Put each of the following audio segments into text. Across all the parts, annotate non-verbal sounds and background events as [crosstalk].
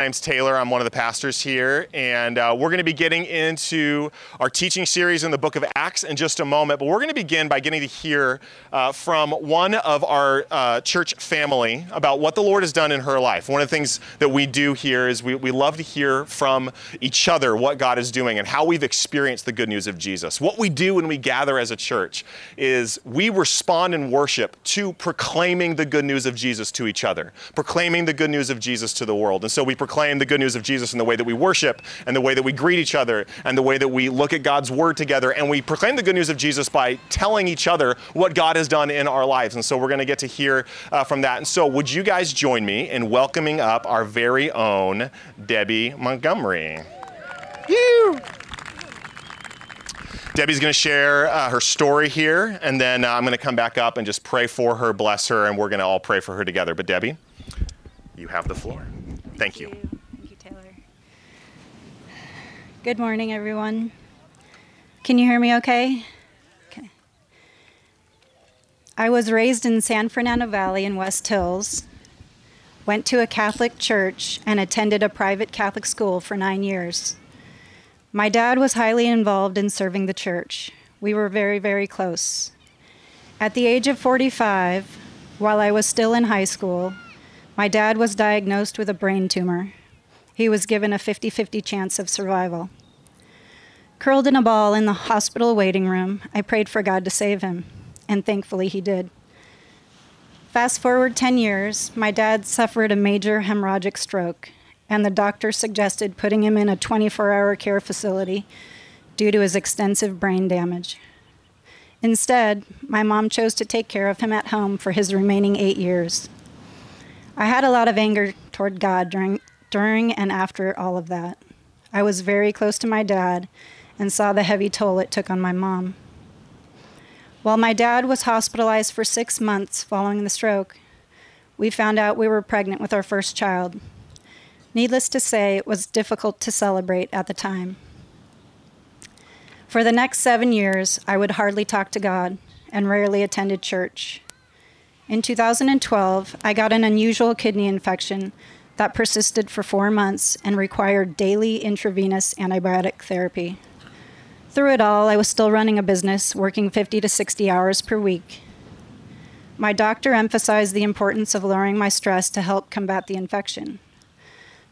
My name's Taylor. I'm one of the pastors here, and uh, we're going to be getting into our teaching series in the book of Acts in just a moment. But we're going to begin by getting to hear uh, from one of our uh, church family about what the Lord has done in her life. One of the things that we do here is we, we love to hear from each other what God is doing and how we've experienced the good news of Jesus. What we do when we gather as a church is we respond in worship to proclaiming the good news of Jesus to each other, proclaiming the good news of Jesus to the world. And so we proclaim the good news of Jesus in the way that we worship and the way that we greet each other and the way that we look at God's word together. And we proclaim the good news of Jesus by telling each other what God has done in our lives. And so we're going to get to hear uh, from that. And so, would you guys join me in welcoming up our very own Debbie Montgomery? You. Debbie's going to share uh, her story here, and then uh, I'm going to come back up and just pray for her, bless her, and we're going to all pray for her together. But Debbie, you have the floor. Thank, you. you. Thank you, Taylor. Good morning, everyone. Can you hear me okay? Okay. I was raised in San Fernando Valley in West Hills, went to a Catholic church, and attended a private Catholic school for nine years. My dad was highly involved in serving the church. We were very, very close. At the age of 45, while I was still in high school, my dad was diagnosed with a brain tumor. He was given a 50 50 chance of survival. Curled in a ball in the hospital waiting room, I prayed for God to save him, and thankfully he did. Fast forward 10 years, my dad suffered a major hemorrhagic stroke, and the doctor suggested putting him in a 24 hour care facility due to his extensive brain damage. Instead, my mom chose to take care of him at home for his remaining eight years. I had a lot of anger toward God during, during and after all of that. I was very close to my dad and saw the heavy toll it took on my mom. While my dad was hospitalized for six months following the stroke, we found out we were pregnant with our first child. Needless to say, it was difficult to celebrate at the time. For the next seven years, I would hardly talk to God and rarely attended church. In 2012, I got an unusual kidney infection that persisted for four months and required daily intravenous antibiotic therapy. Through it all, I was still running a business, working 50 to 60 hours per week. My doctor emphasized the importance of lowering my stress to help combat the infection.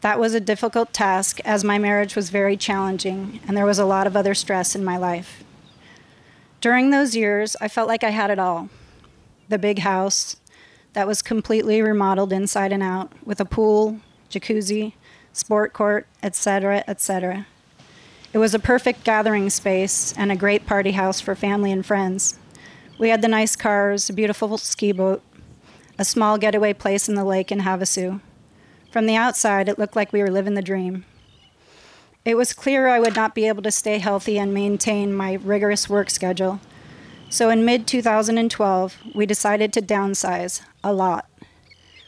That was a difficult task as my marriage was very challenging and there was a lot of other stress in my life. During those years, I felt like I had it all the big house that was completely remodeled inside and out with a pool, jacuzzi, sport court, etc., etc. It was a perfect gathering space and a great party house for family and friends. We had the nice cars, a beautiful ski boat, a small getaway place in the lake in Havasu. From the outside, it looked like we were living the dream. It was clear I would not be able to stay healthy and maintain my rigorous work schedule. So in mid 2012, we decided to downsize a lot.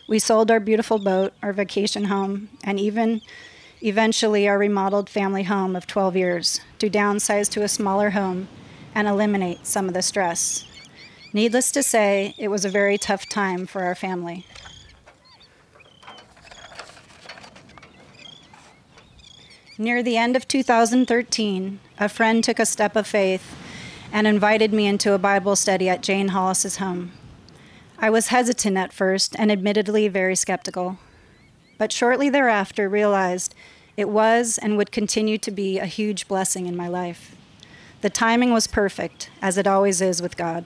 We sold our beautiful boat, our vacation home, and even eventually our remodeled family home of 12 years to downsize to a smaller home and eliminate some of the stress. Needless to say, it was a very tough time for our family. Near the end of 2013, a friend took a step of faith and invited me into a Bible study at Jane Hollis's home. I was hesitant at first and admittedly very skeptical, but shortly thereafter realized it was and would continue to be a huge blessing in my life. The timing was perfect, as it always is with God.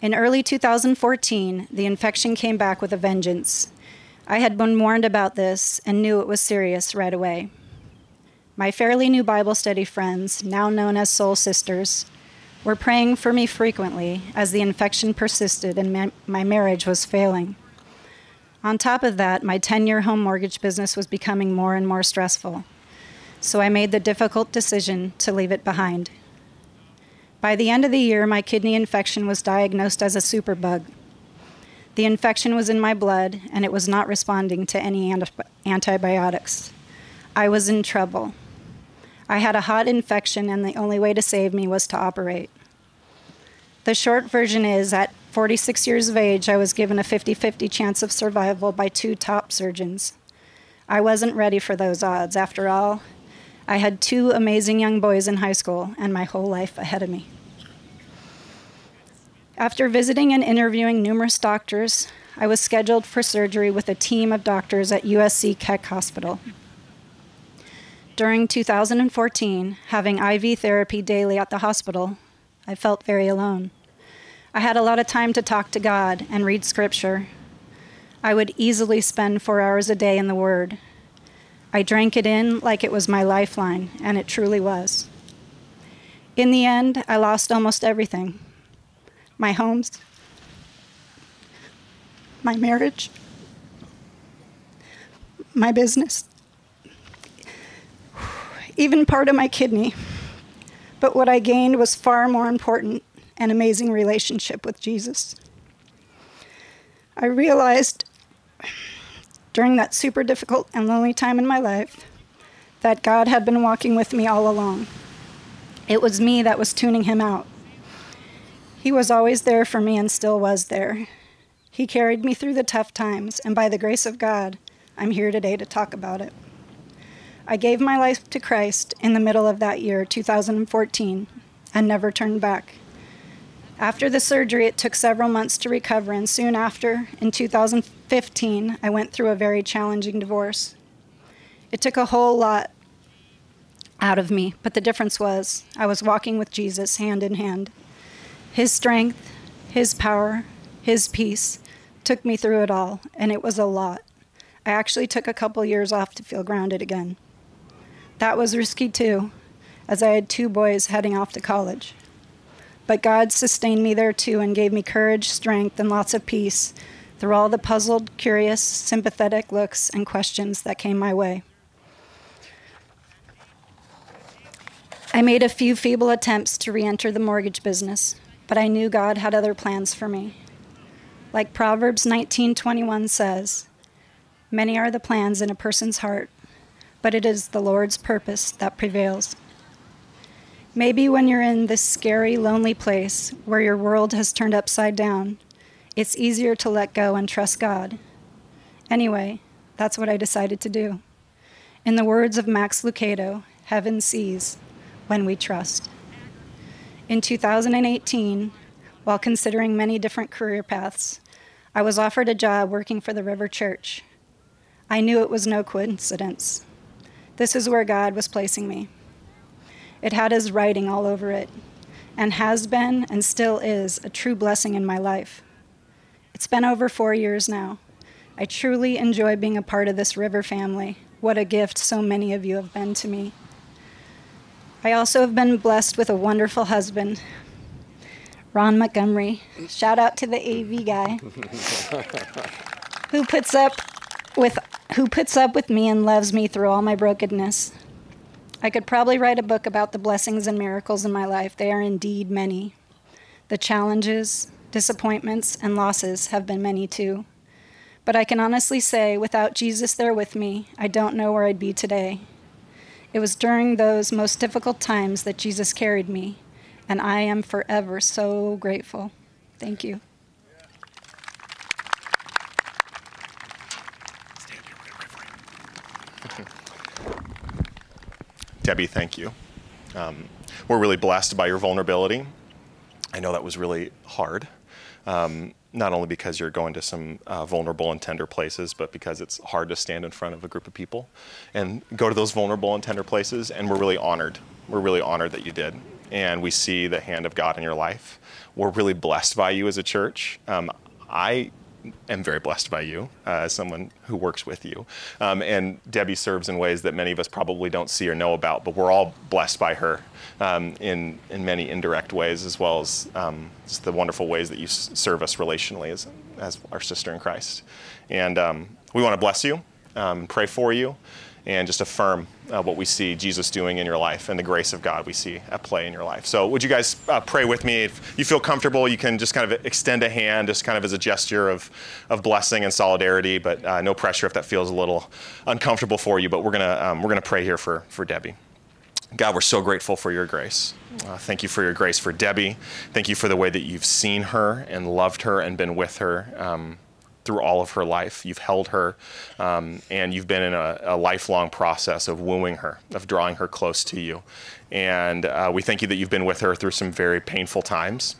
In early 2014, the infection came back with a vengeance. I had been warned about this and knew it was serious right away. My fairly new Bible study friends, now known as Soul Sisters, were praying for me frequently as the infection persisted and my marriage was failing. On top of that, my 10 year home mortgage business was becoming more and more stressful. So I made the difficult decision to leave it behind. By the end of the year, my kidney infection was diagnosed as a superbug. The infection was in my blood and it was not responding to any anti- antibiotics. I was in trouble. I had a hot infection, and the only way to save me was to operate. The short version is at 46 years of age, I was given a 50 50 chance of survival by two top surgeons. I wasn't ready for those odds. After all, I had two amazing young boys in high school and my whole life ahead of me. After visiting and interviewing numerous doctors, I was scheduled for surgery with a team of doctors at USC Keck Hospital. During 2014, having IV therapy daily at the hospital, I felt very alone. I had a lot of time to talk to God and read scripture. I would easily spend four hours a day in the Word. I drank it in like it was my lifeline, and it truly was. In the end, I lost almost everything my homes, my marriage, my business, even part of my kidney. But what I gained was far more important an amazing relationship with Jesus. I realized during that super difficult and lonely time in my life that God had been walking with me all along. It was me that was tuning him out. He was always there for me and still was there. He carried me through the tough times, and by the grace of God, I'm here today to talk about it. I gave my life to Christ in the middle of that year, 2014, and never turned back. After the surgery, it took several months to recover, and soon after, in 2015, I went through a very challenging divorce. It took a whole lot out of me, but the difference was I was walking with Jesus hand in hand. His strength, His power, His peace took me through it all, and it was a lot. I actually took a couple years off to feel grounded again. That was risky too, as I had two boys heading off to college. But God sustained me there too and gave me courage, strength, and lots of peace through all the puzzled, curious, sympathetic looks and questions that came my way. I made a few feeble attempts to re enter the mortgage business, but I knew God had other plans for me. Like Proverbs 19:21 says, many are the plans in a person's heart, but it is the Lord's purpose that prevails. Maybe when you're in this scary, lonely place where your world has turned upside down, it's easier to let go and trust God. Anyway, that's what I decided to do. In the words of Max Lucado, heaven sees when we trust. In 2018, while considering many different career paths, I was offered a job working for the River Church. I knew it was no coincidence. This is where God was placing me. It had His writing all over it, and has been and still is a true blessing in my life. It's been over four years now. I truly enjoy being a part of this river family. What a gift so many of you have been to me. I also have been blessed with a wonderful husband, Ron Montgomery. Shout out to the AV guy [laughs] who puts up with who puts up with me and loves me through all my brokenness. I could probably write a book about the blessings and miracles in my life. They are indeed many. The challenges, disappointments, and losses have been many too. But I can honestly say, without Jesus there with me, I don't know where I'd be today. It was during those most difficult times that Jesus carried me, and I am forever so grateful. Thank you. Debbie, thank you. Um, we're really blessed by your vulnerability. I know that was really hard, um, not only because you're going to some uh, vulnerable and tender places, but because it's hard to stand in front of a group of people and go to those vulnerable and tender places. And we're really honored. We're really honored that you did. And we see the hand of God in your life. We're really blessed by you as a church. Um, I am very blessed by you uh, as someone who works with you. Um, and Debbie serves in ways that many of us probably don't see or know about, but we're all blessed by her um, in, in many indirect ways, as well as um, just the wonderful ways that you s- serve us relationally as, as our sister in Christ. And um, we want to bless you, um, pray for you, and just affirm uh, what we see Jesus doing in your life and the grace of God we see at play in your life. So, would you guys uh, pray with me? If you feel comfortable, you can just kind of extend a hand, just kind of as a gesture of, of blessing and solidarity, but uh, no pressure if that feels a little uncomfortable for you. But we're gonna um, we're gonna pray here for for Debbie. God, we're so grateful for your grace. Uh, thank you for your grace for Debbie. Thank you for the way that you've seen her and loved her and been with her. Um, through all of her life. You've held her, um, and you've been in a, a, lifelong process of wooing her, of drawing her close to you. And uh, we thank you that you've been with her through some very painful times.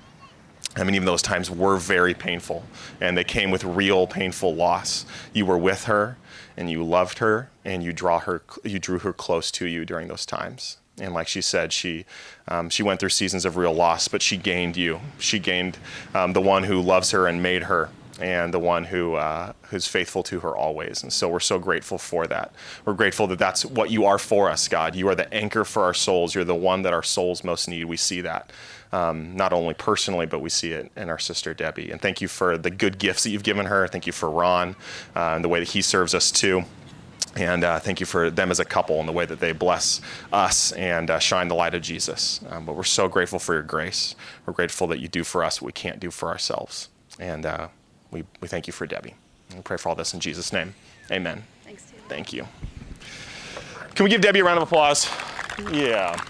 I mean, even those times were very painful, and they came with real painful loss. You were with her, and you loved her, and you draw her, you drew her close to you during those times. And like she said, she um, she went through seasons of real loss, but she gained you. She gained um, the one who loves her and made her, and the one who uh, who's faithful to her always. And so we're so grateful for that. We're grateful that that's what you are for us, God. You are the anchor for our souls. You're the one that our souls most need. We see that. Um, not only personally, but we see it in our sister Debbie. And thank you for the good gifts that you've given her. Thank you for Ron uh, and the way that he serves us too. And uh, thank you for them as a couple and the way that they bless us and uh, shine the light of Jesus. Um, but we're so grateful for your grace. We're grateful that you do for us what we can't do for ourselves. And uh, we, we thank you for Debbie. We pray for all this in Jesus' name. Amen. Thanks, Taylor. Thank you. Can we give Debbie a round of applause? Yeah.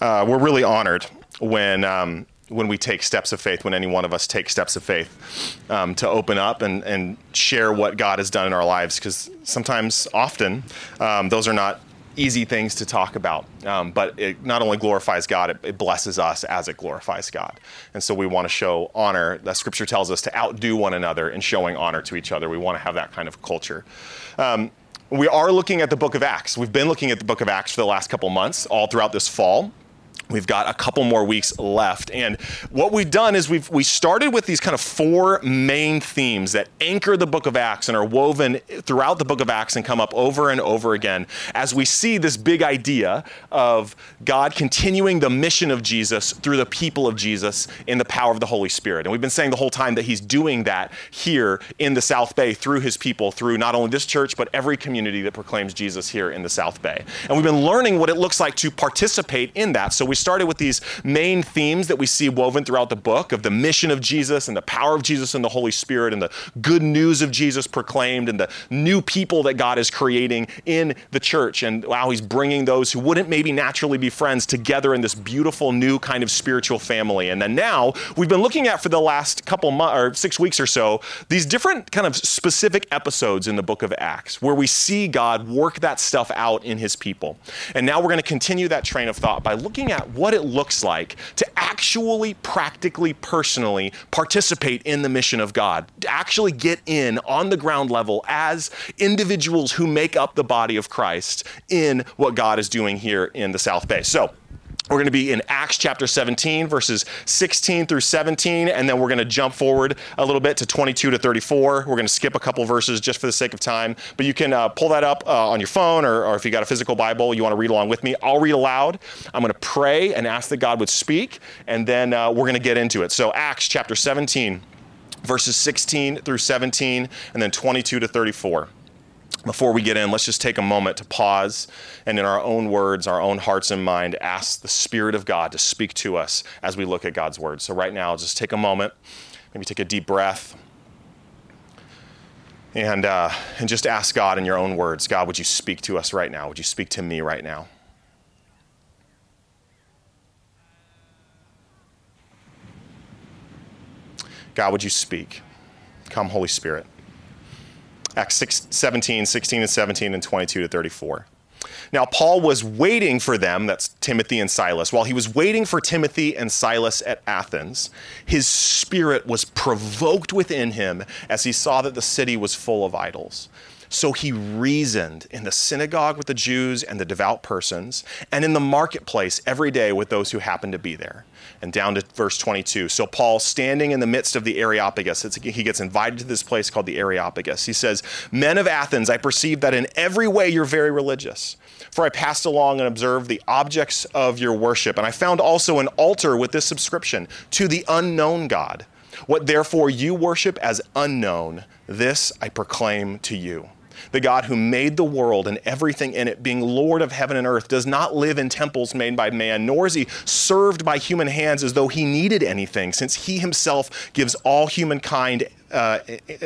Uh, we're really honored when um, when we take steps of faith, when any one of us takes steps of faith, um, to open up and, and share what God has done in our lives. Because sometimes, often, um, those are not easy things to talk about. Um, but it not only glorifies God, it, it, blesses us as it glorifies God. And so we want to show honor. That scripture tells us to outdo one another in showing honor to each other. We want to have that kind of culture. Um, we are looking at the book of Acts. We've been looking at the book of Acts for the last couple months, all throughout this fall. We've got a couple more weeks left. And what we've done is we've we started with these kind of four main themes that anchor the book of Acts and are woven throughout the book of Acts and come up over and over again as we see this big idea of God continuing the mission of Jesus through the people of Jesus in the power of the Holy Spirit. And we've been saying the whole time that he's doing that here in the South Bay through his people, through not only this church, but every community that proclaims Jesus here in the South Bay. And we've been learning what it looks like to participate in that. So we started with these main themes that we see woven throughout the book of the mission of Jesus and the power of Jesus and the Holy Spirit and the good news of Jesus proclaimed and the new people that God is creating in the church and how he's bringing those who wouldn't maybe naturally be friends together in this beautiful new kind of spiritual family. And then now we've been looking at for the last couple months or six weeks or so these different kind of specific episodes in the book of Acts where we see God work that stuff out in his people. And now we're going to continue that train of thought by looking at what it looks like to actually, practically, personally participate in the mission of God, to actually get in on the ground level as individuals who make up the body of Christ in what God is doing here in the South Bay. So, we're going to be in Acts chapter 17, verses 16 through 17, and then we're going to jump forward a little bit to 22 to 34. We're going to skip a couple verses just for the sake of time, but you can uh, pull that up uh, on your phone, or, or if you got a physical Bible, you want to read along with me. I'll read aloud. I'm going to pray and ask that God would speak, and then uh, we're going to get into it. So, Acts chapter 17, verses 16 through 17, and then 22 to 34 before we get in, let's just take a moment to pause and, in our own words, our own hearts and mind, ask the Spirit of God to speak to us as we look at God's Word. So, right now, just take a moment, maybe take a deep breath, and, uh, and just ask God in your own words God, would you speak to us right now? Would you speak to me right now? God, would you speak? Come, Holy Spirit. Acts 6, 17, 16 and 17, and 22 to 34. Now, Paul was waiting for them, that's Timothy and Silas. While he was waiting for Timothy and Silas at Athens, his spirit was provoked within him as he saw that the city was full of idols. So he reasoned in the synagogue with the Jews and the devout persons, and in the marketplace every day with those who happened to be there. And down to verse 22. So Paul, standing in the midst of the Areopagus, he gets invited to this place called the Areopagus. He says, Men of Athens, I perceive that in every way you're very religious. For I passed along and observed the objects of your worship, and I found also an altar with this subscription to the unknown God. What therefore you worship as unknown, this I proclaim to you the God who made the world and everything in it, being Lord of heaven and earth, does not live in temples made by man, nor is he served by human hands as though he needed anything, since he himself gives all humankind uh,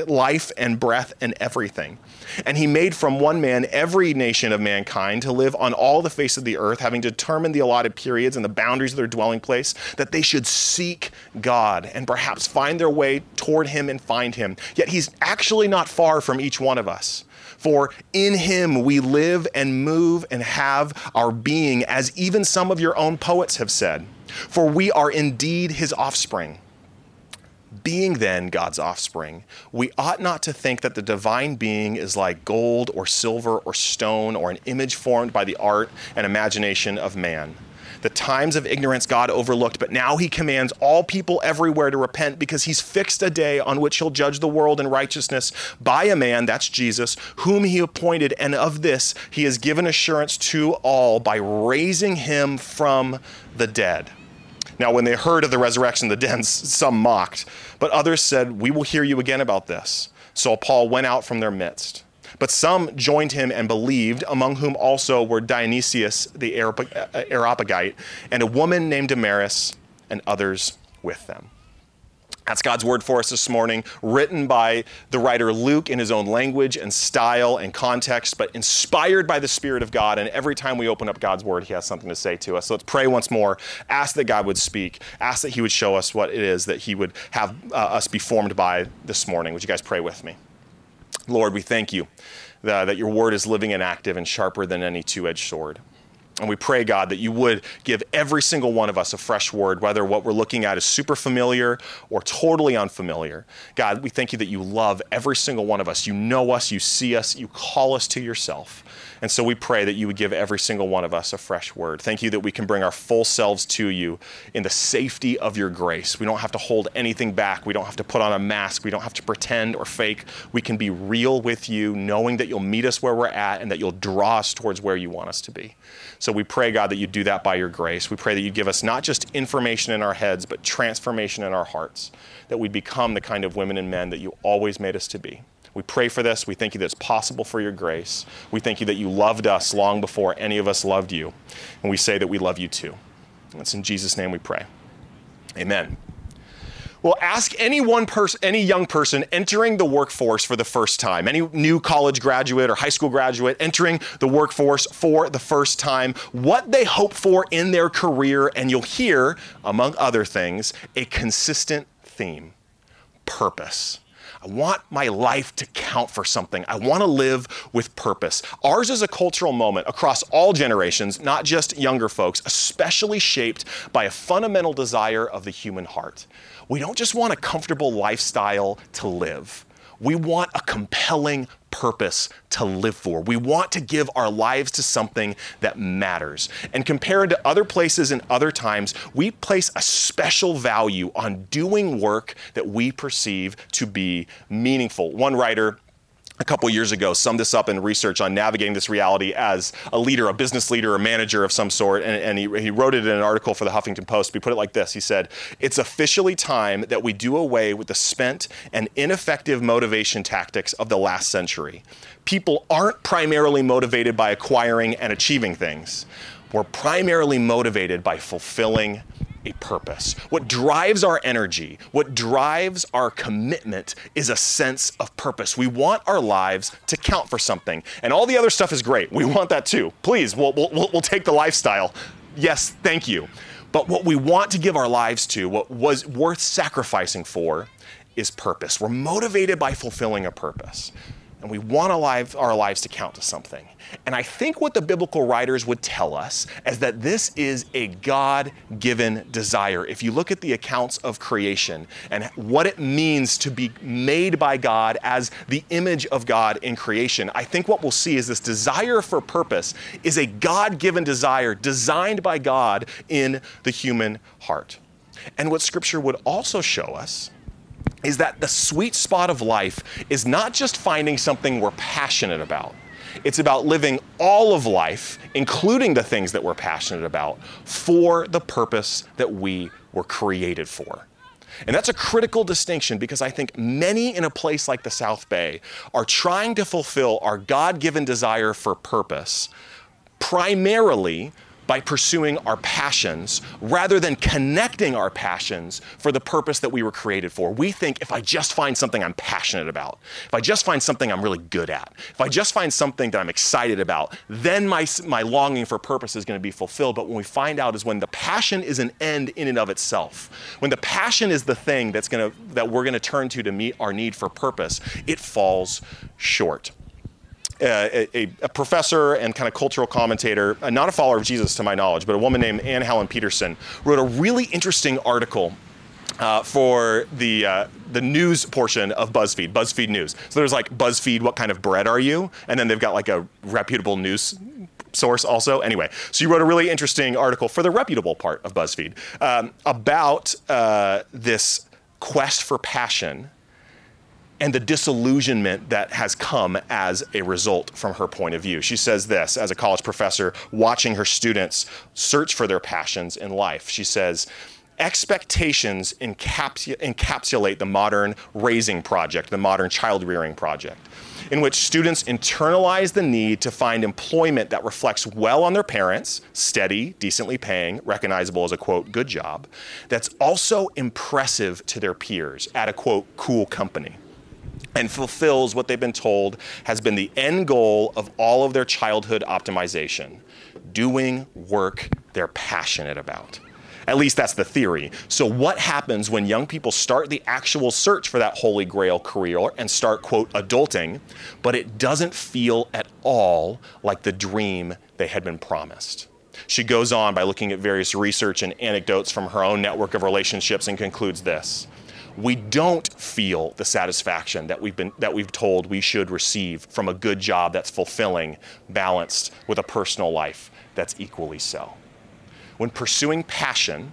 life and breath and everything. And he made from one man every nation of mankind to live on all the face of the earth, having determined the allotted periods and the boundaries of their dwelling place, that they should seek God and perhaps find their way toward him and find him. Yet he's actually not far from each one of us. For in him we live and move and have our being, as even some of your own poets have said. For we are indeed his offspring. Being then God's offspring, we ought not to think that the divine being is like gold or silver or stone or an image formed by the art and imagination of man. The times of ignorance God overlooked, but now he commands all people everywhere to repent because he's fixed a day on which he'll judge the world in righteousness by a man, that's Jesus, whom he appointed. And of this he has given assurance to all by raising him from the dead. Now, when they heard of the resurrection of the dead, [laughs] some mocked, but others said, We will hear you again about this. So Paul went out from their midst. But some joined him and believed, among whom also were Dionysius the Areopagite and a woman named Damaris, and others with them. That's God's word for us this morning, written by the writer Luke in his own language and style and context, but inspired by the Spirit of God. And every time we open up God's word, he has something to say to us. So let's pray once more. Ask that God would speak. Ask that he would show us what it is that he would have uh, us be formed by this morning. Would you guys pray with me? Lord, we thank you that, your word is living and active and sharper than any two edged sword. And we pray, God, that you would give every single one of us a fresh word, whether what we're looking at is super familiar or totally unfamiliar. God, we thank you that you love every single one of us. You know us, you see us, you call us to yourself. And so we pray that you would give every single one of us a fresh word. Thank you that we can bring our full selves to you in the safety of your grace. We don't have to hold anything back. We don't have to put on a mask. We don't have to pretend or fake. We can be real with you, knowing that you'll meet us where we're at and that you'll draw us towards where you want us to be. So we pray, God, that you do that by your grace. We pray that you give us not just information in our heads, but transformation in our hearts, that we become the kind of women and men that you always made us to be. We pray for this. We thank you that it's possible for your grace. We thank you that you loved us long before any of us loved you. And we say that we love you too. And it's in Jesus' name we pray. Amen. Well, ask any one person, any young person entering the workforce for the first time, any new college graduate or high school graduate entering the workforce for the first time, what they hope for in their career, and you'll hear, among other things, a consistent theme purpose. I want my life to count for something. I want to live with purpose. Ours is a cultural moment across all generations, not just younger folks, especially shaped by a fundamental desire of the human heart. We don't just want a comfortable lifestyle to live. We want a compelling purpose to live for. We want to give our lives to something that matters. And compared to other places and other times, we place a special value on doing work that we perceive to be meaningful. One writer a couple years ago summed this up in research on navigating this reality as a leader, a business leader, a manager of some sort. And, and he, he, wrote it in an article for the Huffington Post. He put it like this He said, It's officially time that we do away with the spent and ineffective motivation tactics of the last century. People aren't primarily motivated by acquiring and achieving things, we're primarily motivated by fulfilling a purpose. What drives our energy, what drives our commitment is a sense of purpose. We want our lives to count for something. And all the other stuff is great. We want that too. Please, we'll, we'll, we'll take the lifestyle. Yes, thank you. But what we want to give our lives to, what was worth sacrificing for, is purpose. We're motivated by fulfilling a purpose and we want our, lives to count to something. And I think what the biblical writers would tell us is that this is a God given desire. If you look at the accounts of creation and what it means to be made by God as the image of God in creation, I think what we'll see is this desire for purpose is a God given desire designed by God in the human heart. And what scripture would also show us is that the sweet spot of life is not just finding something we're passionate about. It's about living all of life, including the things that we're passionate about, for the purpose that we were created for. And that's a critical distinction because I think many in a place like the South Bay are trying to fulfill our God given desire for purpose primarily by pursuing our passions rather than connecting our passions for the purpose that we were created for. We think if I just find something I'm passionate about, if I just find something I'm really good at, if I just find something that I'm excited about, then my, my longing for purpose is going to be fulfilled. But when we find out is when the passion is an end in and of itself, when the passion is the thing that's going to, that we're going to turn to to meet our need for purpose, it falls short. Uh, a, a, professor and kind of cultural commentator, uh, not a follower of Jesus to my knowledge, but a woman named Anne Helen Petersen, wrote a really interesting article uh, for the uh, the news portion of BuzzFeed, BuzzFeed News. So there's like BuzzFeed, what kind of bread are you? And then they've got like a reputable news source also. Anyway, so you wrote a really interesting article for the reputable part of BuzzFeed um, about uh, this quest for passion and the disillusionment that has come as a result from her point of view. She says this as a college professor watching her students search for their passions in life. She says, Expectations encapsu- encapsulate the modern raising project, the modern child rearing project, in which students internalize the need to find employment that reflects well on their parents, steady, decently paying, recognizable as a quote, good job, that's also impressive to their peers at a quote, cool company and fulfills what they've been told has been the end goal of all of their childhood optimization doing work they're passionate about. At least that's the theory. So, what happens when young people start the actual search for that holy grail career and start, quote, adulting, but it doesn't feel at all like the dream they had been promised? She goes on by looking at various research and anecdotes from her own network of relationships and concludes this we don't feel the satisfaction that we've been that we've told we should receive from a good job that's fulfilling, balanced with a personal life that's equally so. When pursuing passion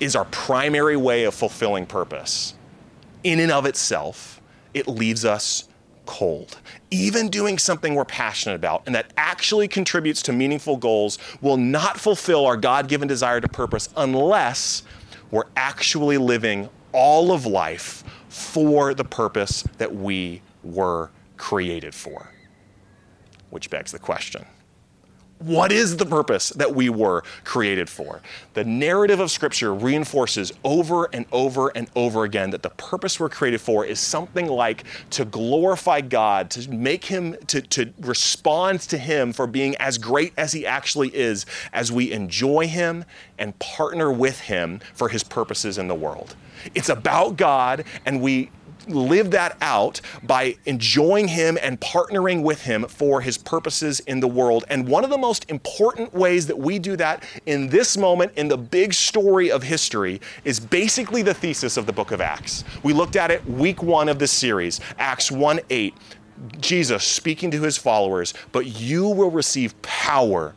is our primary way of fulfilling purpose, in and of itself, it leaves us cold. Even doing something we're passionate about and that actually contributes to meaningful goals will not fulfill our God given desire to purpose unless we're actually living all of life for the purpose that we were created for. Which begs the question what is the purpose that we were created for? The narrative of Scripture reinforces over and over and over again that the purpose we're created for is something like to glorify God, to make Him, to, to respond to Him for being as great as He actually is, as we enjoy Him and partner with Him for His purposes in the world. It's about God, and we live that out by enjoying Him and partnering with Him for His purposes in the world. And one of the most important ways that we do that in this moment in the big story of history is basically the thesis of the book of Acts. We looked at it week one of this series, Acts 1 8. Jesus speaking to his followers, but you will receive power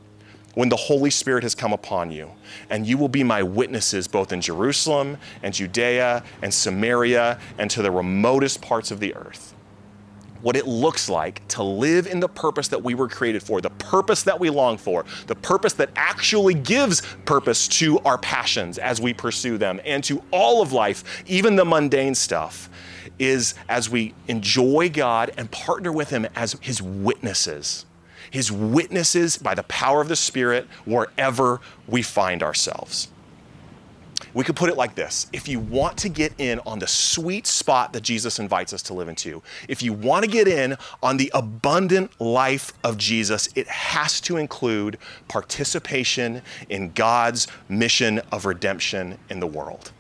when the Holy Spirit has come upon you, and you will be my witnesses both in Jerusalem and Judea and Samaria and to the remotest parts of the earth. What it looks like to live in the purpose that we were created for, the purpose that we long for, the purpose that actually gives purpose to our passions as we pursue them and to all of life, even the mundane stuff, is as we enjoy God and partner with Him as His witnesses his witnesses by the power of the Spirit wherever we find ourselves. We could put it like this if you want to get in on the sweet spot that Jesus invites us to live into, if you want to get in on the abundant life of Jesus, it has to include participation in God's mission of redemption in the world.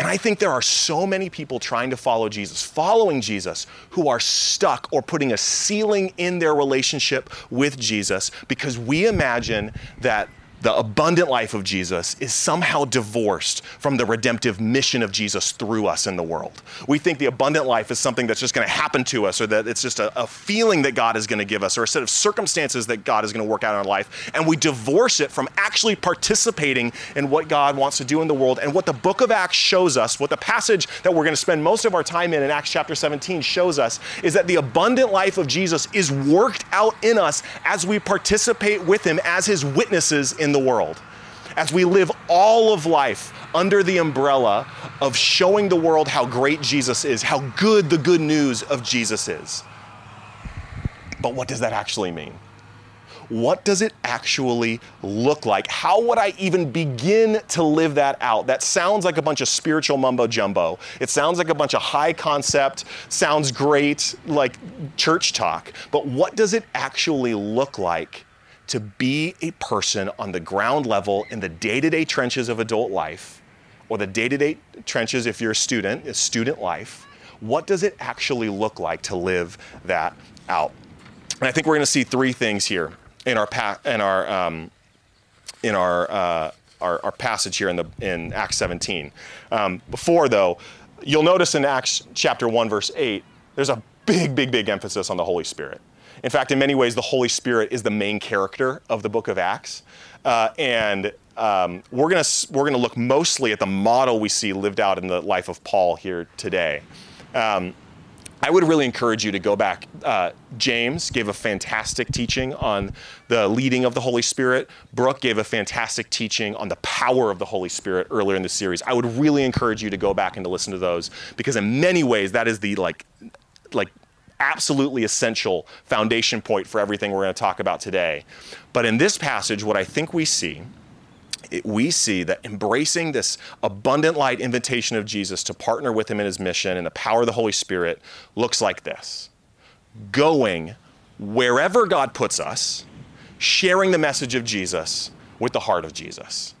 And I think there are so many people trying to follow Jesus, following Jesus, who are stuck or putting a ceiling in their relationship with Jesus because we imagine that the abundant life of Jesus is somehow divorced from the redemptive mission of Jesus through us in the world. We think the abundant life is something that's just going to happen to us, or that it's just a, a feeling that God is going to give us, or a set of circumstances that God is going to work out in our life. And we divorce it from actually participating in what God wants to do in the world. And what the book of Acts shows us, what the passage that we're going to spend most of our time in in Acts chapter 17 shows us, is that the abundant life of Jesus is worked out in us as we participate with Him as His witnesses in the world. As we live all of life under the umbrella of showing the world how great Jesus is, how good the good news of Jesus is. But what does that actually mean? what does it actually look like? How would I even begin to live that out? That sounds like a bunch of spiritual mumbo jumbo. It sounds like a bunch of high concept, sounds great, like church talk. But what does it actually look like to be a person on the ground level in the day to day trenches of adult life, or the day to day trenches if you're a student, a student life? What does it actually look like to live that out? And I think we're going to see three things here in our pa- in our um, in our, uh, our, our passage here in the in Acts 17. Um, before though, you'll notice in Acts chapter one verse eight, there's a big big big emphasis on the Holy Spirit. In fact, in many ways, the Holy Spirit is the main character of the book of Acts, uh, and um, we're gonna we're gonna look mostly at the model we see lived out in the life of Paul here today. Um, I would really encourage you to go back. Uh, James gave a fantastic teaching on the leading of the Holy Spirit. Brooke gave a fantastic teaching on the power of the Holy Spirit earlier in the series. I would really encourage you to go back and to listen to those because in many ways that is the like like absolutely essential foundation point for everything we're going to talk about today. But in this passage what I think we see it, we see that embracing this abundant light invitation of Jesus to partner with him in his mission and the power of the Holy Spirit looks like this going wherever God puts us, sharing the message of Jesus with the heart of Jesus.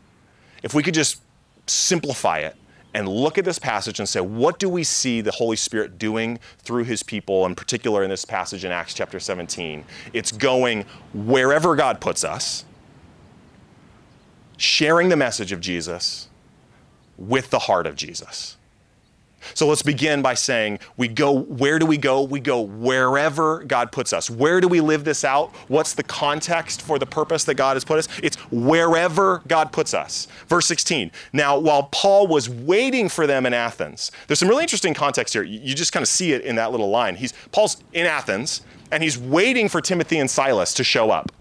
If we could just simplify it and look at this passage and say, what do we see the Holy Spirit doing through his people, in particular in this passage in Acts chapter 17? It's going wherever God puts us sharing the message of Jesus with the heart of Jesus. So let's begin by saying we go, where do we go? We go wherever God puts us. Where do we live this out? What's the context for the purpose that God has put us? It's wherever God puts us. Verse 16. Now, while Paul was waiting for them in Athens, there's some really interesting context here. You just kind of see it in that little line. He's Paul's in Athens and he's waiting for Timothy and Silas to show up.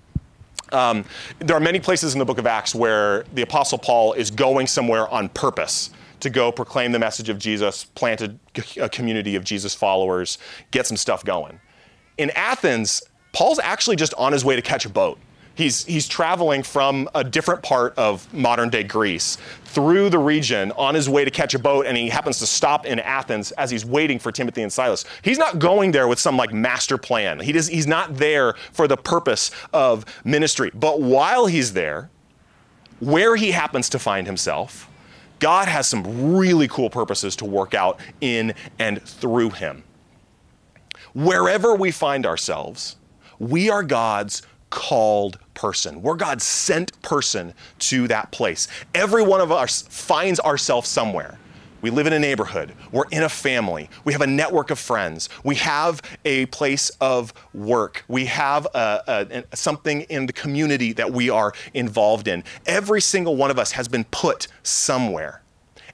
Um, there are many places in the book of Acts where the Apostle Paul is going somewhere on purpose to go proclaim the message of Jesus, plant a, a community of Jesus followers, get some stuff going. In Athens, Paul's actually just on his way to catch a boat. He's, he's traveling from a different part of modern day Greece through the region on his way to catch a boat, and he happens to stop in Athens as he's waiting for Timothy and Silas. He's not going there with some like master plan. He does, he's not there for the purpose of ministry. But while he's there, where he happens to find himself, God has some really cool purposes to work out in and through him. Wherever we find ourselves, we are God's called person. We're God's sent person to that place. Every one of us finds ourselves somewhere. We live in a neighborhood. We're in a family. We have a network of friends. We have a place of work. We have uh, uh, a, a, something in the community that we are involved in. Every single one of us has been put somewhere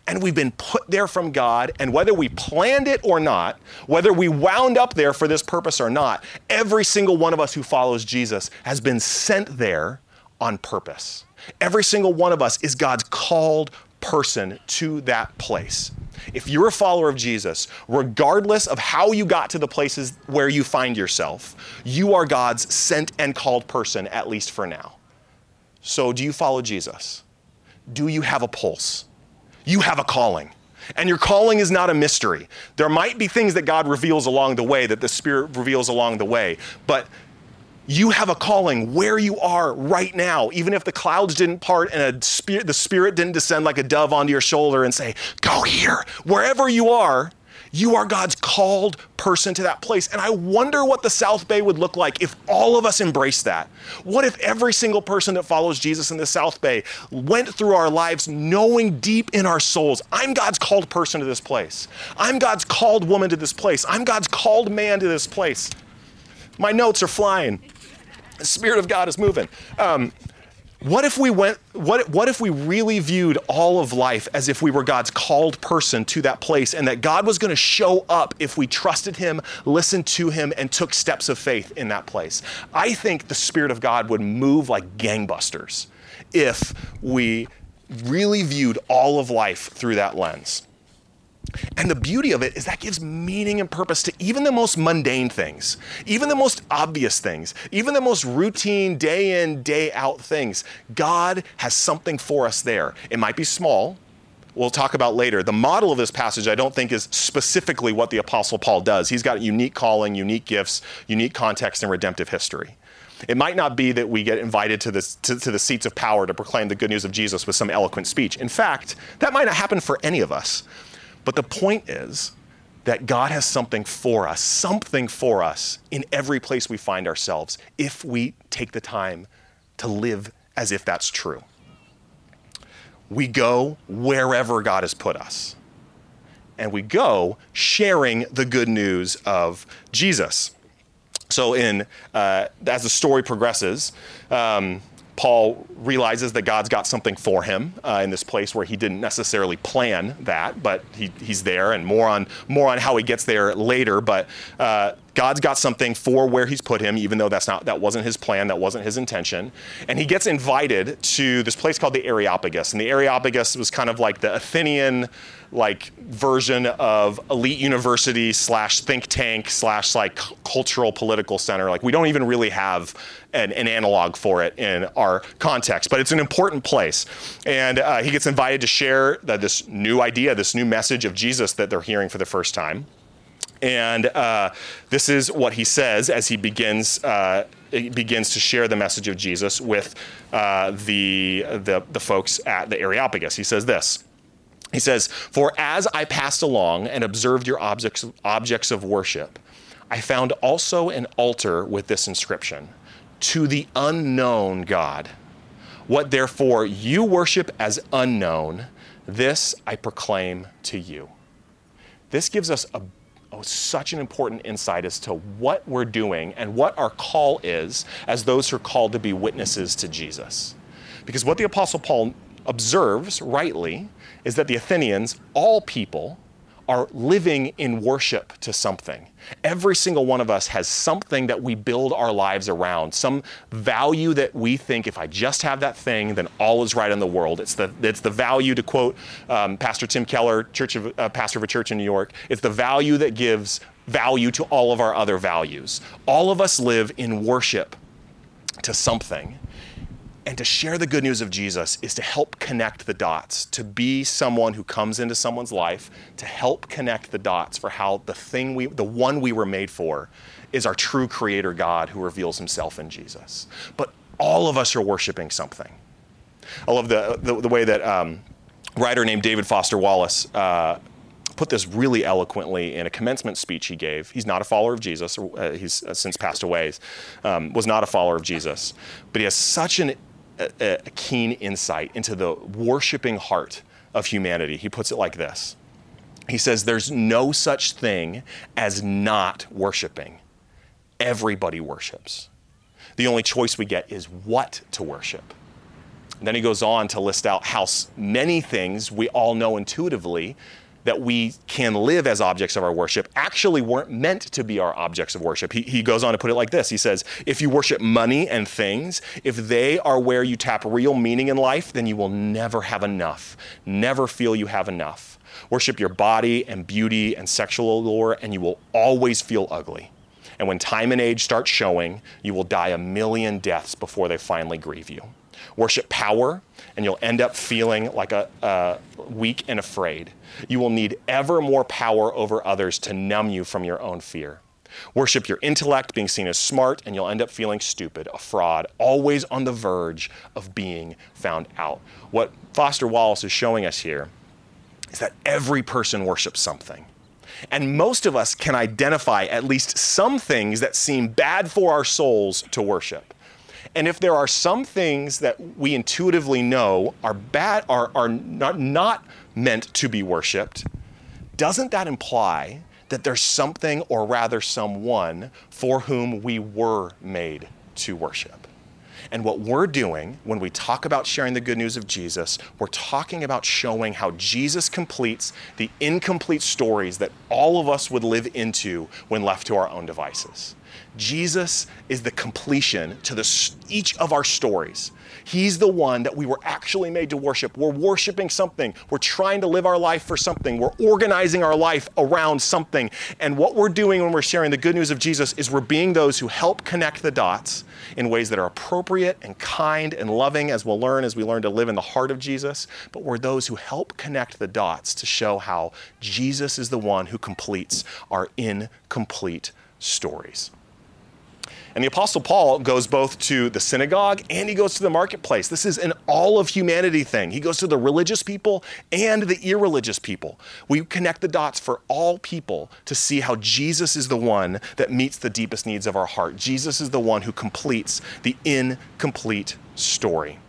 and we've been put there from God. And whether we planned it or not, whether we wound up there for this purpose or not, every single one of us who follows Jesus has been sent there on purpose. Every single one of us is God's called person to that place. If you're a follower of Jesus, regardless of how you got to the places where you find yourself, you are God's sent and called person, at least for now. So, do you follow Jesus? Do you have a pulse? You have a calling. And your calling is not a mystery. There might be things that God reveals along the way, that the Spirit reveals along the way, but you have a calling where you are right now. Even if the clouds didn't part and spirit, the Spirit didn't descend like a dove onto your shoulder and say, Go here. Wherever you are, you are God's called person to that place. And I wonder what the South Bay would look like if all of us embraced that. What if every single person that follows Jesus in the South Bay went through our lives knowing deep in our souls, I'm God's called person to this place. I'm God's called woman to this place. I'm God's called man to this place. My notes are flying. The Spirit of God is moving. Um, what if we went what, what if we really viewed all of life as if we were God's called person to that place and that God was going to show up if we trusted him, listened to him and took steps of faith in that place? I think the spirit of God would move like gangbusters if we really viewed all of life through that lens. And the beauty of it is that gives meaning and purpose to even the most mundane things, even the most obvious things, even the most routine day in, day out things. God has something for us there. It might be small. We'll talk about later. The model of this passage, I don't think, is specifically what the Apostle Paul does. He's got unique calling, unique gifts, unique context, and redemptive history. It might not be that we get invited to, this, to, to, the seats of power to proclaim the good news of Jesus with some eloquent speech. In fact, that might not happen for any of us. But the point is that God has something for us, something for us in every place we find ourselves if we take the time to live as if that's true. We go wherever God has put us. And we go sharing the good news of Jesus. So, in uh, as the story progresses, um, Paul realizes that God's got something for him uh, in this place where he didn't necessarily plan that, but he, he's there, and more on more on how he gets there later. But uh, God's got something for where He's put him, even though that's not that wasn't His plan, that wasn't His intention. And he gets invited to this place called the Areopagus, and the Areopagus was kind of like the Athenian like version of elite university slash think tank slash like cultural political center. Like we don't even really have an, an, analog for it in our context, but it's an important place. And uh, he gets invited to share the, this new idea, this new message of Jesus that they're hearing for the first time. And uh, this is what he says as he begins uh, begins to share the message of Jesus with uh, the, the the folks at the Areopagus. He says this. He says, For as I passed along and observed your objects, objects of worship, I found also an altar with this inscription To the unknown God. What therefore you worship as unknown, this I proclaim to you. This gives us a, oh, such an important insight as to what we're doing and what our call is as those who are called to be witnesses to Jesus. Because what the Apostle Paul observes rightly is that the Athenians, all people, are living in worship to something. Every single one of us has something that we build our lives around, some value that we think if I just have that thing, then all is right in the world. It's the, it's the value, to quote um, Pastor Tim Keller, church of, uh, pastor of a church in New York, it's the value that gives value to all of our other values. All of us live in worship to something. And to share the good news of Jesus is to help connect the dots, to be someone who comes into someone's life, to help connect the dots for how the thing we, the one we were made for, is our true creator God who reveals himself in Jesus. But all of us are worshiping something. I love the, the, the way that um, writer named David Foster Wallace uh, put this really eloquently in a commencement speech he gave. He's not a follower of Jesus, uh, he's uh, since passed away, um, was not a follower of Jesus, but he has such an a, a keen insight into the worshiping heart of humanity. He puts it like this He says, There's no such thing as not worshiping. Everybody worships. The only choice we get is what to worship. And then he goes on to list out how many things we all know intuitively that we can live as objects of our worship actually weren't meant to be our objects of worship. He, he goes on to put it like this He says, If you worship money and things, if they are where you tap real meaning in life, then you will never have enough, never feel you have enough. Worship your body and beauty and sexual allure, and you will always feel ugly. And when time and age start showing, you will die a million deaths before they finally grieve you. Worship power, and you'll end up feeling like a, weak and afraid. You will need ever more power over others to numb you from your own fear. Worship your intellect, being seen as smart, and you'll end up feeling stupid, a fraud, always on the verge of being found out. What Foster Wallace is showing us here is that every person worships something. And most of us can identify at least some things that seem bad for our souls to worship. And if there are some things that we intuitively know are bad, are, are not, not meant to be worshiped, doesn't that imply that there's something, or rather someone, for whom we were made to worship? And what we're doing when we talk about sharing the good news of Jesus, we're talking about showing how Jesus completes the incomplete stories that all of us would live into when left to our own devices. Jesus is the completion to the, each of our stories. He's the one that we were actually made to worship. We're worshiping something. We're trying to live our life for something. We're organizing our life around something. And what we're doing when we're sharing the good news of Jesus is we're being those who help connect the dots in ways that are appropriate and kind and loving, as we'll learn as we learn to live in the heart of Jesus. But we're those who help connect the dots to show how Jesus is the one who completes our incomplete stories. And the Apostle Paul goes both to the synagogue and he goes to the marketplace. This is an all of humanity thing. He goes to the religious people and the irreligious people. We connect the dots for all people to see how Jesus is the one that meets the deepest needs of our heart. Jesus is the one who completes the incomplete story.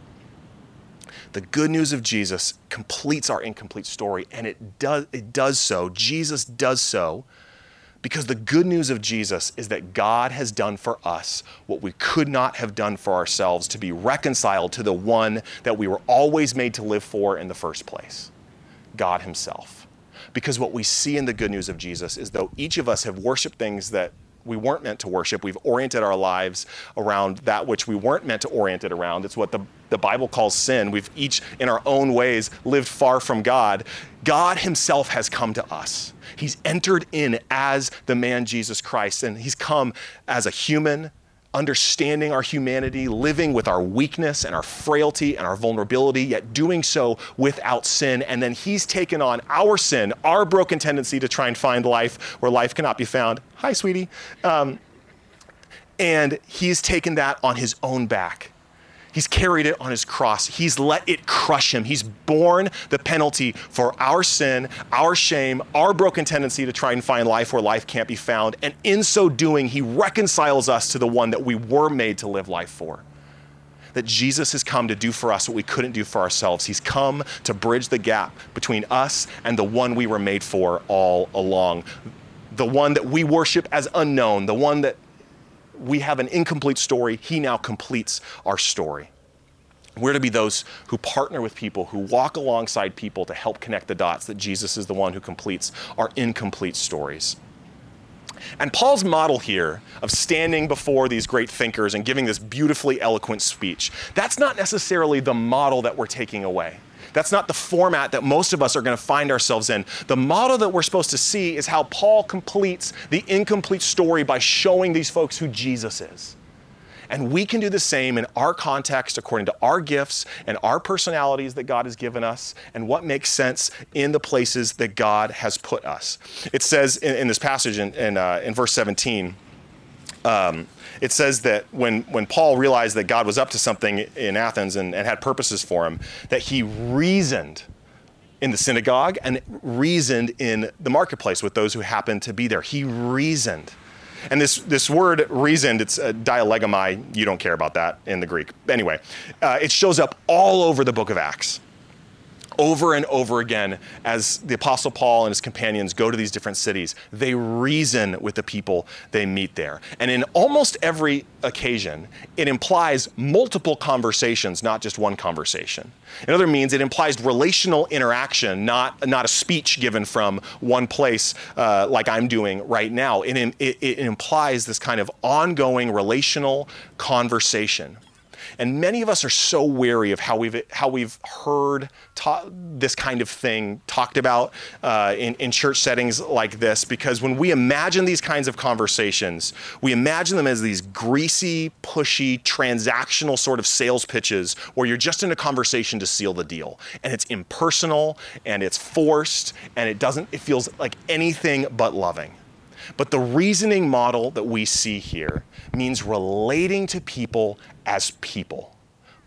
The good news of Jesus completes our incomplete story, and it does, it does so. Jesus does so because the good news of Jesus is that God has done for us what we could not have done for ourselves to be reconciled to the one that we were always made to live for in the first place God Himself. Because what we see in the good news of Jesus is though each of us have worshiped things that we weren't meant to worship. We've oriented our lives around that which we weren't meant to orient it around. It's what the, the Bible calls sin. We've each, in our own ways, lived far from God. God Himself has come to us. He's entered in as the man Jesus Christ, and He's come as a human, understanding our humanity, living with our weakness and our frailty and our vulnerability, yet doing so without sin. And then He's taken on our sin, our broken tendency to try and find life where life cannot be found. Hi, sweetie. Um, and He's taken that on His own back He's carried it on his cross. He's let it crush him. He's borne the penalty for our sin, our shame, our broken tendency to try and find life where life can't be found. And in so doing, he reconciles us to the one that we were made to live life for. That Jesus has come to do for us what we couldn't do for ourselves. He's come to bridge the gap between us and the one we were made for all along. The one that we worship as unknown, the one that we have an incomplete story. He now completes our story. We're to be those who partner with people, who walk alongside people to help connect the dots that Jesus is the one who completes our incomplete stories. And Paul's model here of standing before these great thinkers and giving this beautifully eloquent speech, that's not necessarily the model that we're taking away. That's not the format that most of us are going to find ourselves in. The model that we're supposed to see is how Paul completes the incomplete story by showing these folks who Jesus is. And we can do the same in our context according to our gifts and our personalities that God has given us and what makes sense in the places that God has put us. It says in, in this passage in, in, uh, in verse 17, um, it says that when, when Paul realized that God was up to something in Athens and, and had purposes for him, that he reasoned in the synagogue and reasoned in the marketplace with those who happened to be there. He reasoned. And this, this word reasoned, it's a dialegomai. You don't care about that in the Greek. Anyway, uh, it shows up all over the book of Acts over and over again as the Apostle Paul and his companions go to these different cities. They reason with the people they meet there. And in almost every occasion, it implies multiple conversations, not just one conversation. In other means, it implies relational interaction, not, not a speech given from one place uh, like I'm doing right now. It, it, it implies this kind of ongoing relational conversation. And many of us are so wary of how we've, how we've heard ta- this kind of thing talked about uh, in, in church settings like this, because when we imagine these kinds of conversations, we imagine them as these greasy, pushy, transactional sort of sales pitches where you're just in a conversation to seal the deal. And it's impersonal and it's forced and it doesn't, it feels like anything but loving. But the reasoning model that we see here means relating to people as people,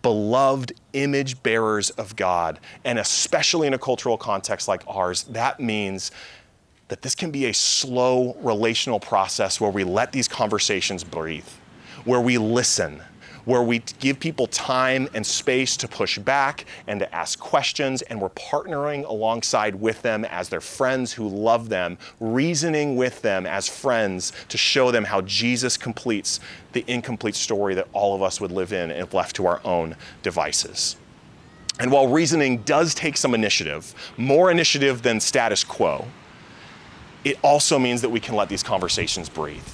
beloved image bearers of God. And especially in a cultural context like ours, that means that this can be a slow relational process where we let these conversations breathe, where we listen, where we give people time and space to push back and to ask questions, and we're partnering alongside with them as their friends who love them, reasoning with them as friends to show them how Jesus completes the incomplete story that all of us would live in if left to our own devices. And while reasoning does take some initiative, more initiative than status quo, it also means that we can let these conversations breathe.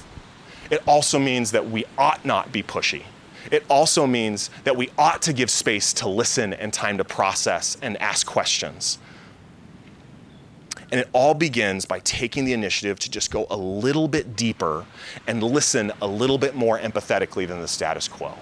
It also means that we ought not be pushy. It also means that we ought to give space to listen and time to process and ask questions. And it all begins by taking the initiative to just go a little bit deeper and listen a little bit more empathetically than the status quo.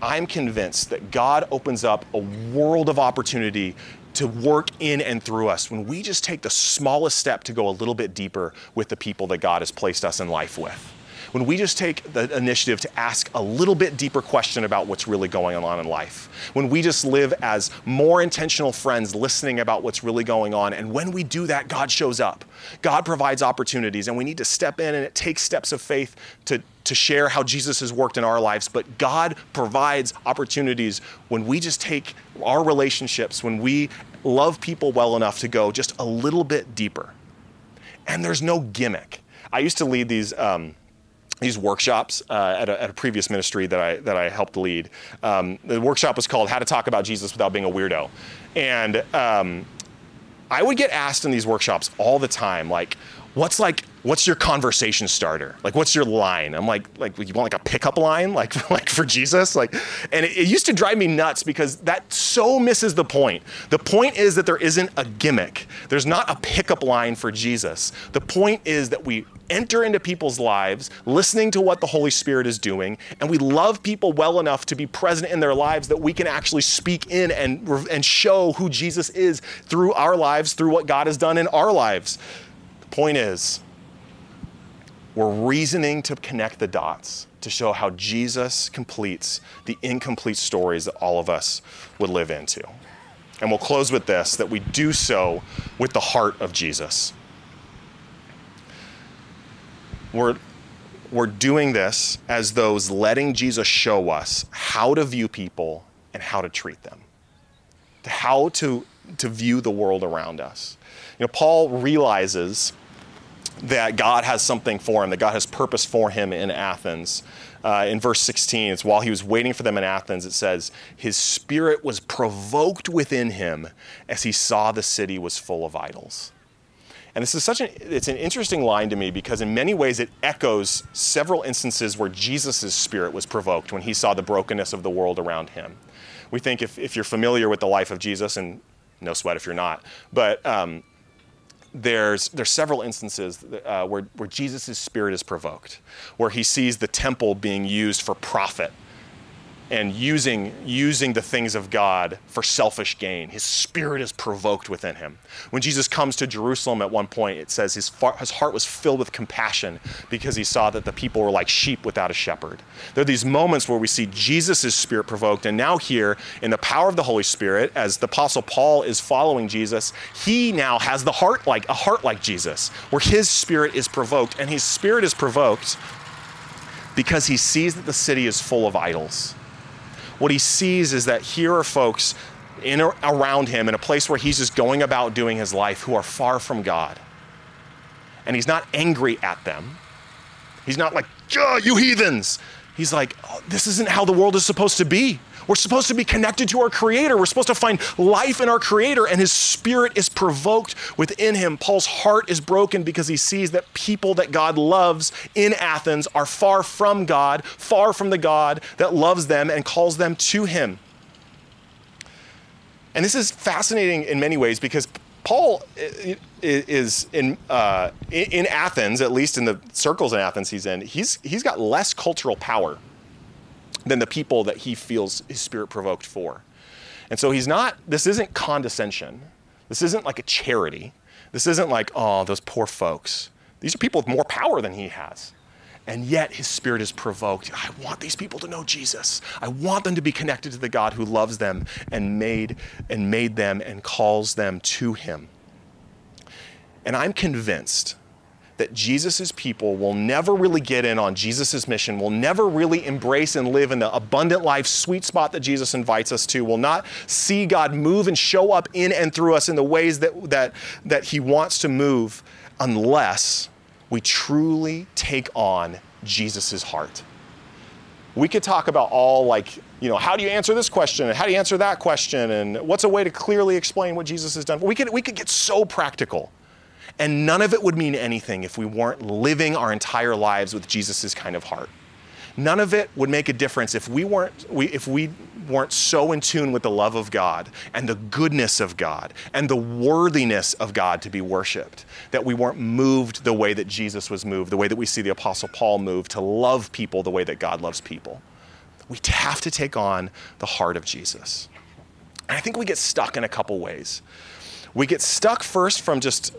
I'm convinced that God opens up a world of opportunity to work in and through us when we just take the smallest step to go a little bit deeper with the people that God has placed us in life with when we just take the initiative to ask a little bit deeper question about what's really going on in life, when we just live as more intentional friends listening about what's really going on, and when we do that, God shows up. God provides opportunities, and we need to step in, and it takes steps of faith to, to share how Jesus has worked in our lives. But God provides opportunities when we just take our relationships, when we love people well enough to go just a little bit deeper. And there's no gimmick. I used to lead these. Um, these workshops uh, at, a, at, a, previous ministry that I, that I helped lead. Um, the workshop was called How to Talk About Jesus Without Being a Weirdo. And um, I would get asked in these workshops all the time, like, what's like what's your conversation starter? Like what's your line? I'm like like you want like a pickup line [laughs] like like for jesus? Like and it, it, used to drive me nuts because that so misses the point. The point is that there isn't a gimmick. There's not a pickup line for jesus. The point is that we enter into people's lives listening to what the holy spirit is doing and we love people well enough to be present in their lives that we can actually speak in and and show who jesus is through our lives through what god has done in our lives The Point is, we're reasoning to connect the dots to show how Jesus completes the incomplete stories that all of us would live into. And we'll close with this that we do so with the heart of Jesus. We're, we're doing this as those letting Jesus show us how to view people and how to treat them, how to, to view the world around us. You know, Paul realizes that God has something for him, that God has purpose for him in Athens. Uh, in verse 16, it's while he was waiting for them in Athens, it says, His spirit was provoked within him as he saw the city was full of idols. And this is such an it's an interesting line to me because in many ways it echoes several instances where Jesus' spirit was provoked when he saw the brokenness of the world around him. We think if, if you're familiar with the life of Jesus, and no sweat if you're not, but um, there's, there's several instances uh, where, where Jesus' spirit is provoked, where he sees the temple being used for profit and using, using the things of God for selfish gain. His spirit is provoked within him. When Jesus comes to Jerusalem at one point, it says his, far, his heart was filled with compassion because he saw that the people were like sheep without a shepherd. There are these moments where we see Jesus' spirit provoked, and now here, in the power of the Holy Spirit, as the Apostle Paul is following Jesus, he now has the heart like a heart like Jesus, where his spirit is provoked, and his spirit is provoked because he sees that the city is full of idols what he sees is that here are folks in around him in a place where he's just going about doing his life who are far from God. And he's not angry at them. He's not like, you heathens. He's like, oh, this isn't how the world is supposed to be. We're supposed to be connected to our Creator. We're supposed to find life in our Creator, and His Spirit is provoked within Him. Paul's heart is broken because he sees that people that God loves in Athens are far from God, far from the God that loves them and calls them to Him. And this is fascinating in many ways because Paul is in uh, in Athens, at least in the circles in Athens he's in. He's he's got less cultural power than the people that he feels his spirit provoked for. And so he's not, this isn't condescension. This isn't like a charity. This isn't like, oh, those poor folks. These are people with more power than he has. And yet his spirit is provoked. I want these people to know Jesus. I want them to be connected to the God who loves them and made and made them and calls them to him. And I'm convinced that Jesus' people will never really get in on Jesus' mission, will never really embrace and live in the abundant life sweet spot that Jesus invites us to, will not see God move and show up in and through us in the ways that, that, that He wants to move unless we truly take on Jesus' heart. We could talk about all like, you know, how do you answer this question and how do you answer that question and what's a way to clearly explain what Jesus has done. We could, we could get so practical. And none of it would mean anything if we weren't living our entire lives with Jesus' kind of heart. None of it would make a difference if we weren't, we, if we weren't so in tune with the love of God and the goodness of God and the worthiness of God to be worshiped, that we weren't moved the way that Jesus was moved, the way that we see the Apostle Paul move to love people the way that God loves people. We have to take on the heart of Jesus. And I think we get stuck in a couple ways. We get stuck first from just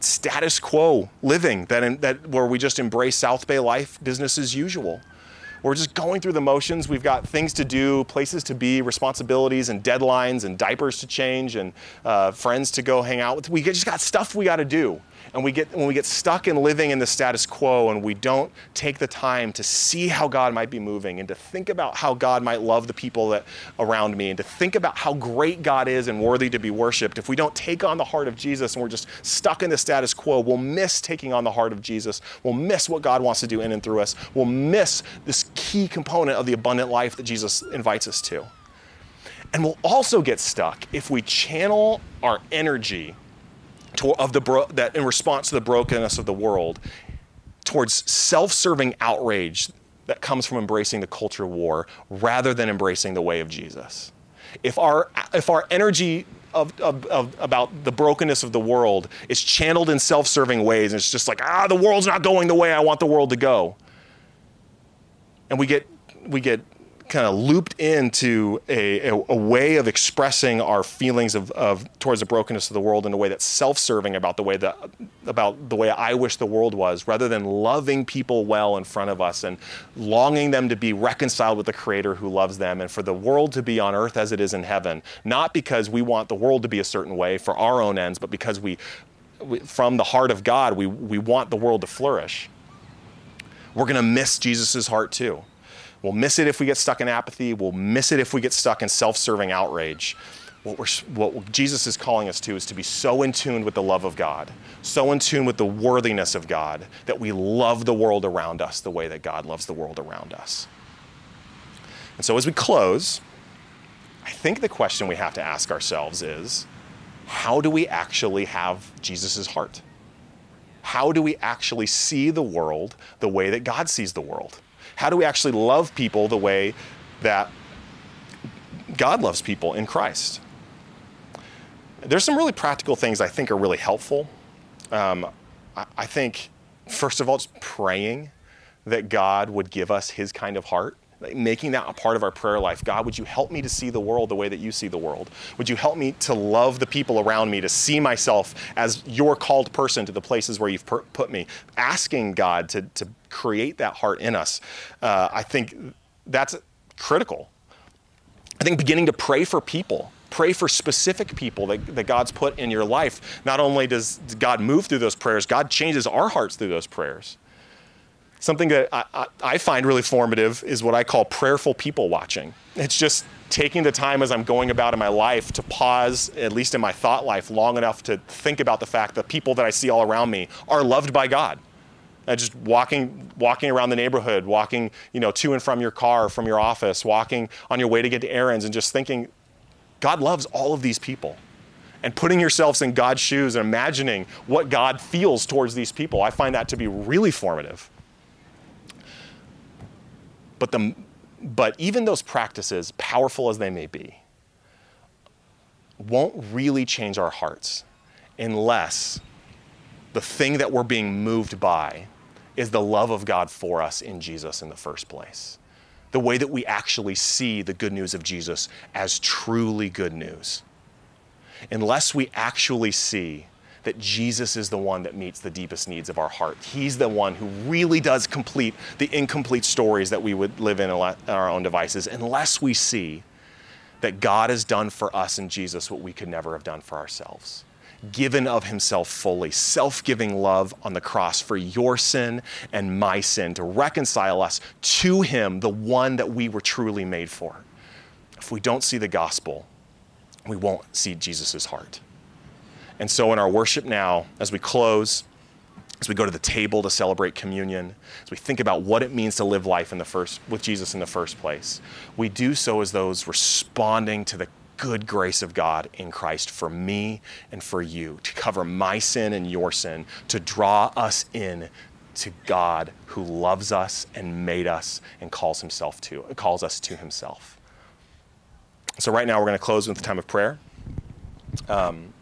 status quo living that, in, that where we just embrace South Bay life business as usual. We're just going through the motions. We've got things to do, places to be, responsibilities and deadlines and diapers to change and uh, friends to go hang out with. We just got stuff we got to do and we get when we get stuck in living in the status quo and we don't take the time to see how God might be moving and to think about how God might love the people that around me and to think about how great God is and worthy to be worshiped if we don't take on the heart of Jesus and we're just stuck in the status quo we'll miss taking on the heart of Jesus. We'll miss what God wants to do in and through us. We'll miss this key component of the abundant life that Jesus invites us to. And we'll also get stuck if we channel our energy to, of the bro- that in response to the brokenness of the world towards self-serving outrage that comes from embracing the culture war rather than embracing the way of Jesus. If our if our energy of, of, of, about the brokenness of the world is channeled in self-serving ways, and it's just like ah, the world's not going the way I want the world to go, and we get we get kind of looped into a, a, a, way of expressing our feelings of, of towards the brokenness of the world in a way that's self-serving about the way that about the way I wish the world was, rather than loving people well in front of us and longing them to be reconciled with the Creator who loves them and for the world to be on earth as it is in heaven. Not because we want the world to be a certain way for our own ends, but because we, we from the heart of God, we, we want the world to flourish. We're going to miss Jesus' heart too. We'll miss it if we get stuck in apathy. We'll miss it if we get stuck in self serving outrage. What, what, Jesus is calling us to is to be so in tune with the love of God, so in tune with the worthiness of God, that we love the world around us the way that God loves the world around us. And so, as we close, I think the question we have to ask ourselves is how do we actually have Jesus' heart? How do we actually see the world the way that God sees the world? How do we actually love people the way that God loves people in Christ? There's some really practical things I think are really helpful. Um, I, I think, first of all, it's praying that God would give us his kind of heart making that a part of our prayer life. God, would you help me to see the world the way that you see the world? Would you help me to love the people around me, to see myself as your called person to the places where you've put me? Asking God to, to create that heart in us, uh, I think that's critical. I think beginning to pray for people. Pray for specific people that, that God's put in your life. Not only does God move through those prayers, God changes our hearts through those prayers. Something that I, I, find really formative is what I call prayerful people watching. It's just taking the time as I'm going about in my life to pause, at least in my thought life, long enough to think about the fact that people that I see all around me are loved by God. And just walking, walking around the neighborhood, walking, you know, to and from your car, from your office, walking on your way to get to errands, and just thinking, God loves all of these people and putting yourselves in God's shoes and imagining what God feels towards these people. I find that to be really formative. But, the, but even those practices, powerful as they may be, won't really change our hearts unless the thing that we're being moved by is the love of God for us in Jesus in the first place. The way that we actually see the good news of Jesus as truly good news. Unless we actually see that Jesus is the one that meets the deepest needs of our heart. He's the one who really does complete the incomplete stories that we would live in our own devices, unless we see that God has done for us in Jesus what we could never have done for ourselves. given of himself fully, self giving love on the cross for your sin and my sin to reconcile us to him, the one that we were truly made for. If we don't see the gospel, we won't see Jesus' heart. And so, in our worship now, as we close, as we go to the table to celebrate communion, as we think about what it means to live life in the first, with Jesus in the first place, we do so as those responding to the good grace of God in Christ for me and for you, to cover my sin and your sin, to draw us in to God who loves us and made us and calls himself to calls us to himself. So right now we're going to close with the time of prayer. Um,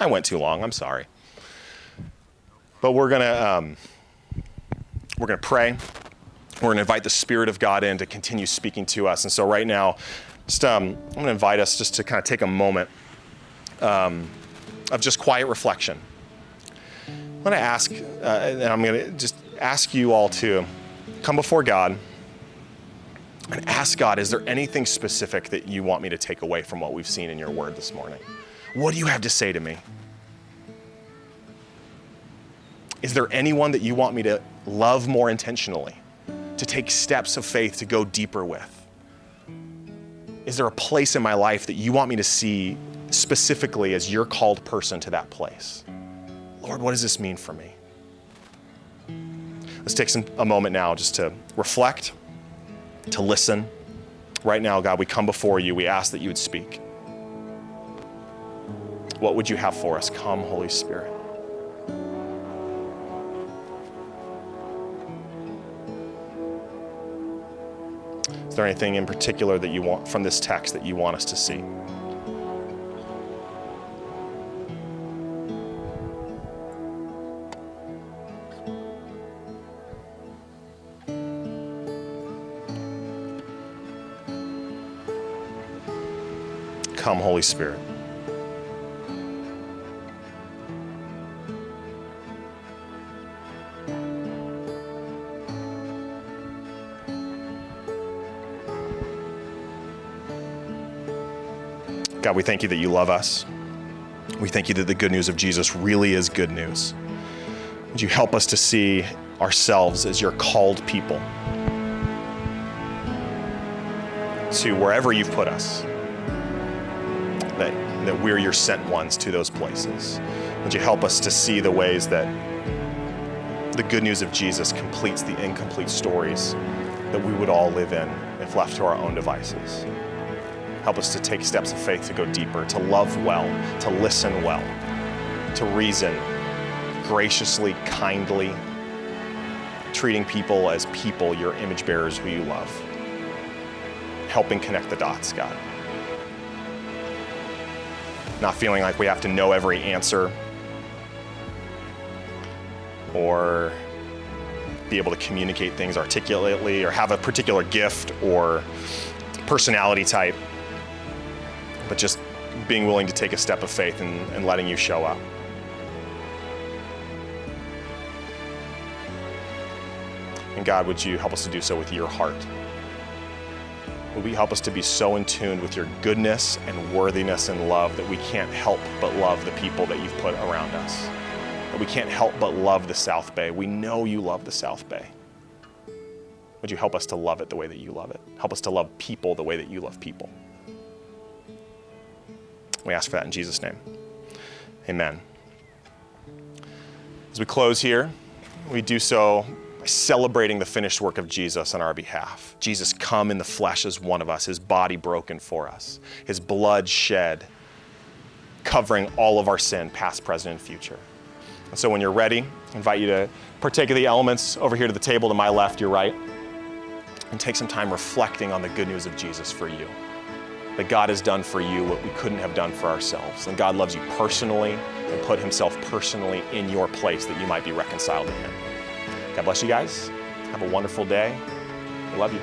I went too long. I'm sorry. But we're to um, we're to pray. We're to invite the Spirit of God in to continue speaking to us. And so right now, just um, I'm to invite us just to kind of take a moment um, of just quiet reflection. I'm to ask, uh, and I'm to just ask you all to come before God and ask God, is there anything specific that you want me to take away from what we've seen in your word this morning? What do you have to say to me? Is there anyone that you want me to love more intentionally, to take steps of faith to go deeper with? Is there a place in my life that you want me to see specifically as your called person to that place? Lord, what does this mean for me? Let's take some, a moment now just to reflect, to listen. Right now, God, we come before you. We ask that you would speak. What would you have for us? Come, Holy Spirit. Is there anything in particular that you want from this text that you want us to see? Come, Holy Spirit. God, we thank you that you love us. We thank you that the good news of Jesus really is good news. Would you help us to see ourselves as your called people to wherever you've put us, that, that we're your sent ones to those places. Would you help us to see the ways that the good news of Jesus completes the incomplete stories that we would all live in if left to our own devices? Help us to take steps of faith to go deeper, to love well, to listen well, to reason graciously, kindly, treating people as people, your image bearers who you love. Helping connect the dots, God. Not feeling like we have to know every answer or be able to communicate things articulately or have a particular gift or personality type but just being willing to take a step of faith and, and letting you show up. And God, would you help us to do so with your heart? Would we help us to be so in tune with your goodness and worthiness and love that we can't help but love the people that you've put around us? That we can't help but love the South Bay. We know you love the South Bay. Would you help us to love it the way that you love it? Help us to love people the way that you love people. We ask for that in Jesus' name. Amen. As we close here, we do so by celebrating the finished work of Jesus on our behalf. Jesus come in the flesh as one of us, his body broken for us, his blood shed, covering all of our sin, past, present, and future. And so when you're ready, I invite you to partake of the elements over here to the table to my left, your right, and take some time reflecting on the good news of Jesus for you that God has done for you what we couldn't have done for ourselves. And God loves you personally and put himself personally in your place that you might be reconciled to him. God bless you guys. Have a wonderful day. I love you.